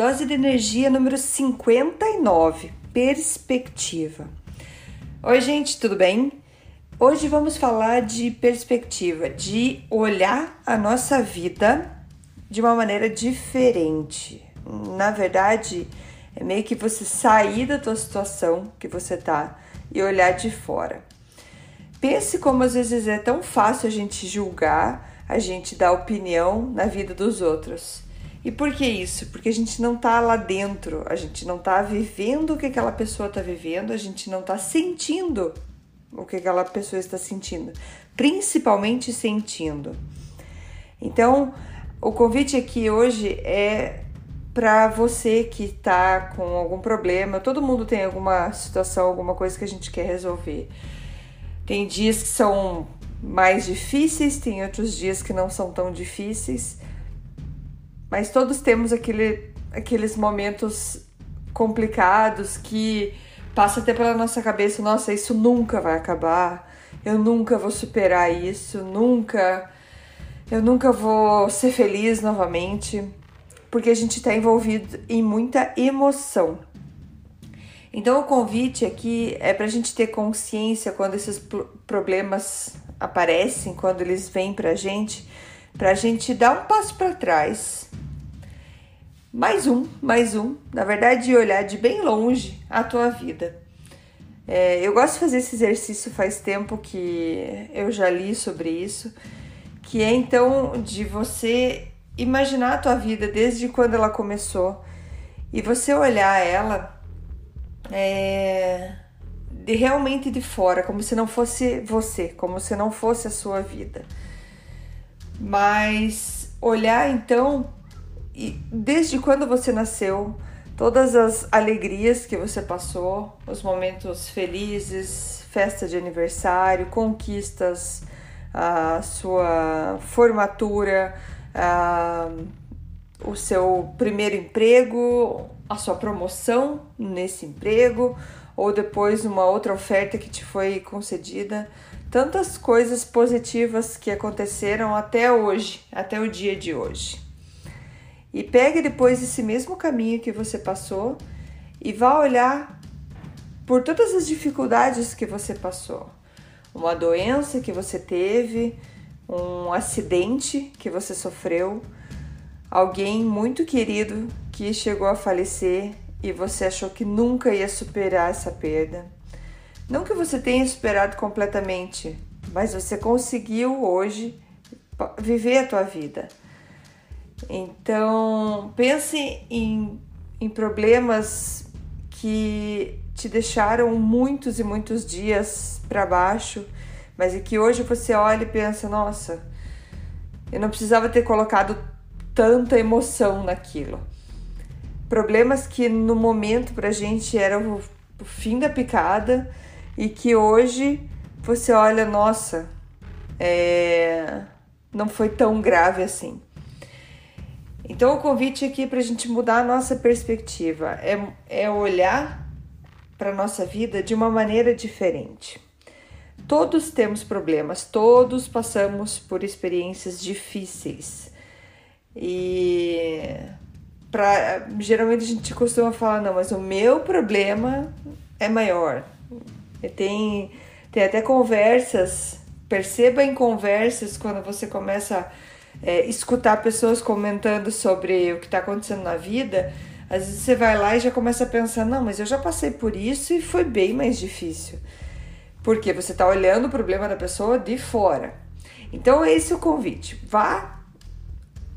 Dose de energia número 59, perspectiva. Oi, gente, tudo bem? Hoje vamos falar de perspectiva, de olhar a nossa vida de uma maneira diferente. Na verdade, é meio que você sair da tua situação que você tá e olhar de fora. Pense como às vezes é tão fácil a gente julgar, a gente dar opinião na vida dos outros. E por que isso? Porque a gente não tá lá dentro, a gente não tá vivendo o que aquela pessoa tá vivendo, a gente não tá sentindo o que aquela pessoa está sentindo, principalmente sentindo. Então, o convite aqui hoje é para você que tá com algum problema. Todo mundo tem alguma situação, alguma coisa que a gente quer resolver. Tem dias que são mais difíceis, tem outros dias que não são tão difíceis. Mas todos temos aquele, aqueles momentos complicados que passa até pela nossa cabeça, nossa, isso nunca vai acabar. Eu nunca vou superar isso, nunca eu nunca vou ser feliz novamente, porque a gente está envolvido em muita emoção. Então, o convite aqui é para a gente ter consciência quando esses problemas aparecem, quando eles vêm para a gente, para a gente dar um passo para trás mais um, mais um, na verdade, olhar de bem longe a tua vida. É, eu gosto de fazer esse exercício faz tempo que eu já li sobre isso, que é então de você imaginar a tua vida desde quando ela começou e você olhar ela é, de realmente de fora, como se não fosse você, como se não fosse a sua vida. Mas olhar então e desde quando você nasceu, todas as alegrias que você passou, os momentos felizes, festa de aniversário, conquistas, a sua formatura, a, o seu primeiro emprego, a sua promoção nesse emprego, ou depois uma outra oferta que te foi concedida. Tantas coisas positivas que aconteceram até hoje, até o dia de hoje. E pegue depois esse mesmo caminho que você passou e vá olhar por todas as dificuldades que você passou. Uma doença que você teve, um acidente que você sofreu, alguém muito querido que chegou a falecer e você achou que nunca ia superar essa perda. Não que você tenha superado completamente, mas você conseguiu hoje viver a tua vida. Então, pense em, em problemas que te deixaram muitos e muitos dias para baixo, mas é que hoje você olha e pensa: nossa, eu não precisava ter colocado tanta emoção naquilo. Problemas que no momento pra gente eram o, o fim da picada e que hoje você olha, nossa, é, não foi tão grave assim. Então, o convite aqui para a gente mudar a nossa perspectiva é, é olhar para a nossa vida de uma maneira diferente. Todos temos problemas, todos passamos por experiências difíceis. E pra, geralmente a gente costuma falar, não, mas o meu problema é maior. E tem, tem até conversas, perceba em conversas quando você começa a é, escutar pessoas comentando sobre o que está acontecendo na vida, às vezes você vai lá e já começa a pensar: não, mas eu já passei por isso e foi bem mais difícil. Porque você está olhando o problema da pessoa de fora. Então, esse é o convite. Vá,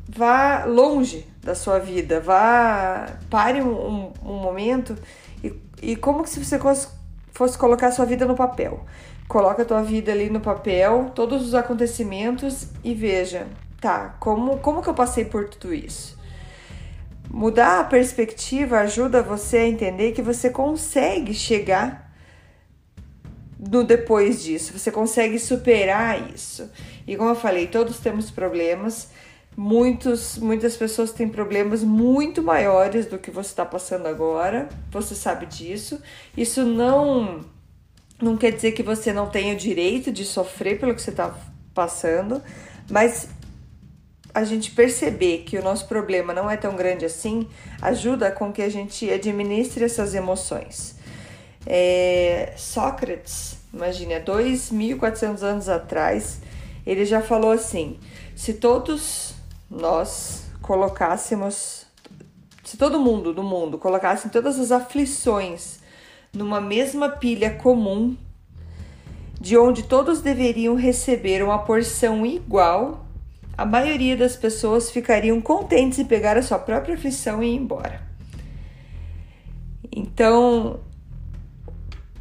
vá longe da sua vida, vá, pare um, um, um momento e, e como que se você fosse colocar sua vida no papel. Coloca a tua vida ali no papel, todos os acontecimentos e veja, tá, como, como que eu passei por tudo isso? Mudar a perspectiva ajuda você a entender que você consegue chegar no depois disso, você consegue superar isso. E como eu falei, todos temos problemas. Muitos, muitas pessoas têm problemas muito maiores do que você está passando agora. Você sabe disso. Isso não não quer dizer que você não tenha o direito de sofrer pelo que você está passando, mas a gente perceber que o nosso problema não é tão grande assim ajuda com que a gente administre essas emoções. É, Sócrates, imagine, há 2.400 anos atrás, ele já falou assim: se todos nós colocássemos, se todo mundo do mundo colocasse todas as aflições numa mesma pilha comum, de onde todos deveriam receber uma porção igual, a maioria das pessoas ficariam contentes em pegar a sua própria aflição e ir embora. Então,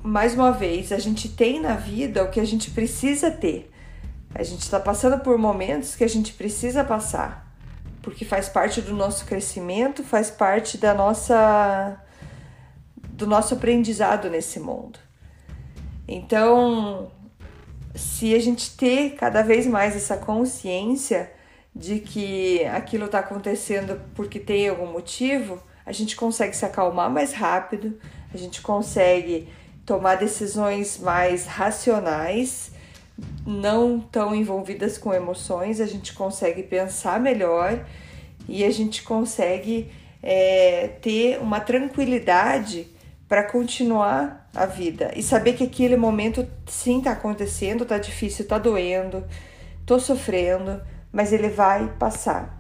mais uma vez, a gente tem na vida o que a gente precisa ter. A gente está passando por momentos que a gente precisa passar, porque faz parte do nosso crescimento, faz parte da nossa do nosso aprendizado nesse mundo. Então, se a gente ter cada vez mais essa consciência de que aquilo está acontecendo porque tem algum motivo, a gente consegue se acalmar mais rápido, a gente consegue tomar decisões mais racionais, não tão envolvidas com emoções, a gente consegue pensar melhor e a gente consegue é, ter uma tranquilidade para continuar a vida e saber que aquele momento sim está acontecendo, está difícil, está doendo, estou sofrendo, mas ele vai passar.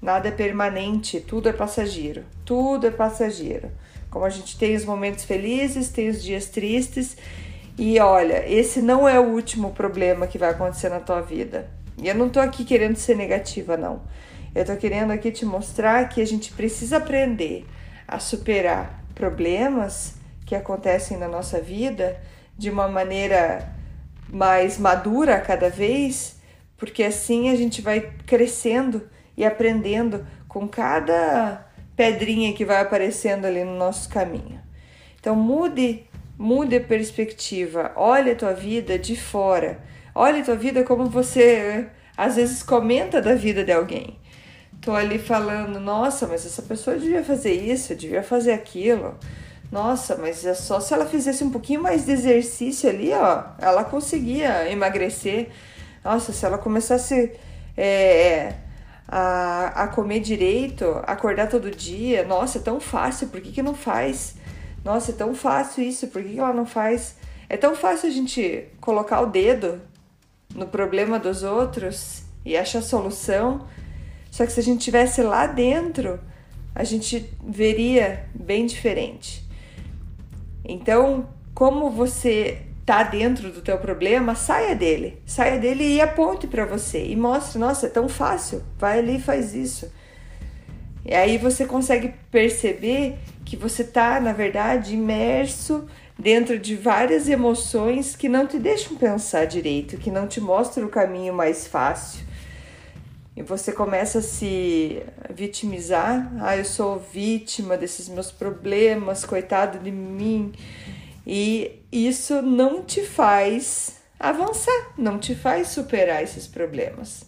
Nada é permanente, tudo é passageiro, tudo é passageiro. Como a gente tem os momentos felizes, tem os dias tristes, e olha, esse não é o último problema que vai acontecer na tua vida. E eu não tô aqui querendo ser negativa, não. Eu tô querendo aqui te mostrar que a gente precisa aprender a superar problemas que acontecem na nossa vida de uma maneira mais madura cada vez, porque assim a gente vai crescendo e aprendendo com cada pedrinha que vai aparecendo ali no nosso caminho. Então mude, mude a perspectiva, olhe a tua vida de fora. Olhe a tua vida como você às vezes comenta da vida de alguém tô ali falando, nossa, mas essa pessoa devia fazer isso, devia fazer aquilo. Nossa, mas é só se ela fizesse um pouquinho mais de exercício ali, ó, ela conseguia emagrecer. Nossa, se ela começasse é, a, a comer direito, acordar todo dia, nossa, é tão fácil, por que, que não faz? Nossa, é tão fácil isso, por que, que ela não faz? É tão fácil a gente colocar o dedo no problema dos outros e achar solução só que se a gente tivesse lá dentro, a gente veria bem diferente. Então, como você tá dentro do teu problema, saia dele. Saia dele e aponte para você e mostre, nossa, é tão fácil. Vai ali e faz isso. E aí você consegue perceber que você tá, na verdade, imerso dentro de várias emoções que não te deixam pensar direito, que não te mostram o caminho mais fácil e você começa a se vitimizar, ah, eu sou vítima desses meus problemas, coitado de mim. E isso não te faz avançar, não te faz superar esses problemas.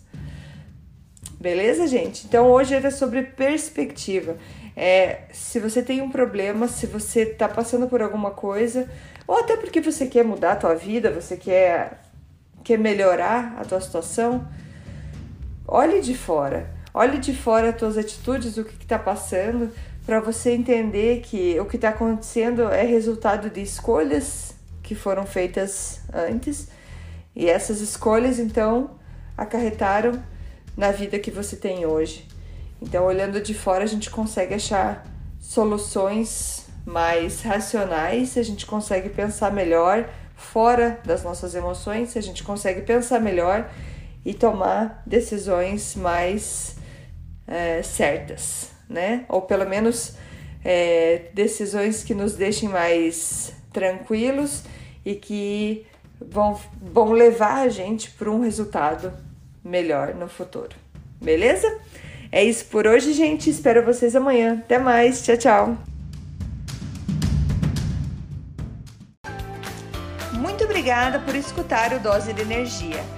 Beleza, gente? Então hoje era sobre perspectiva. É, se você tem um problema, se você está passando por alguma coisa, ou até porque você quer mudar a tua vida, você quer, quer melhorar a tua situação, Olhe de fora, olhe de fora as tuas atitudes, o que está passando, para você entender que o que está acontecendo é resultado de escolhas que foram feitas antes e essas escolhas então acarretaram na vida que você tem hoje. Então, olhando de fora, a gente consegue achar soluções mais racionais, a gente consegue pensar melhor fora das nossas emoções, a gente consegue pensar melhor e tomar decisões mais é, certas, né? Ou pelo menos é, decisões que nos deixem mais tranquilos e que vão, vão levar a gente para um resultado melhor no futuro. Beleza? É isso por hoje, gente. Espero vocês amanhã. Até mais. Tchau, tchau. Muito obrigada por escutar o Dose de Energia.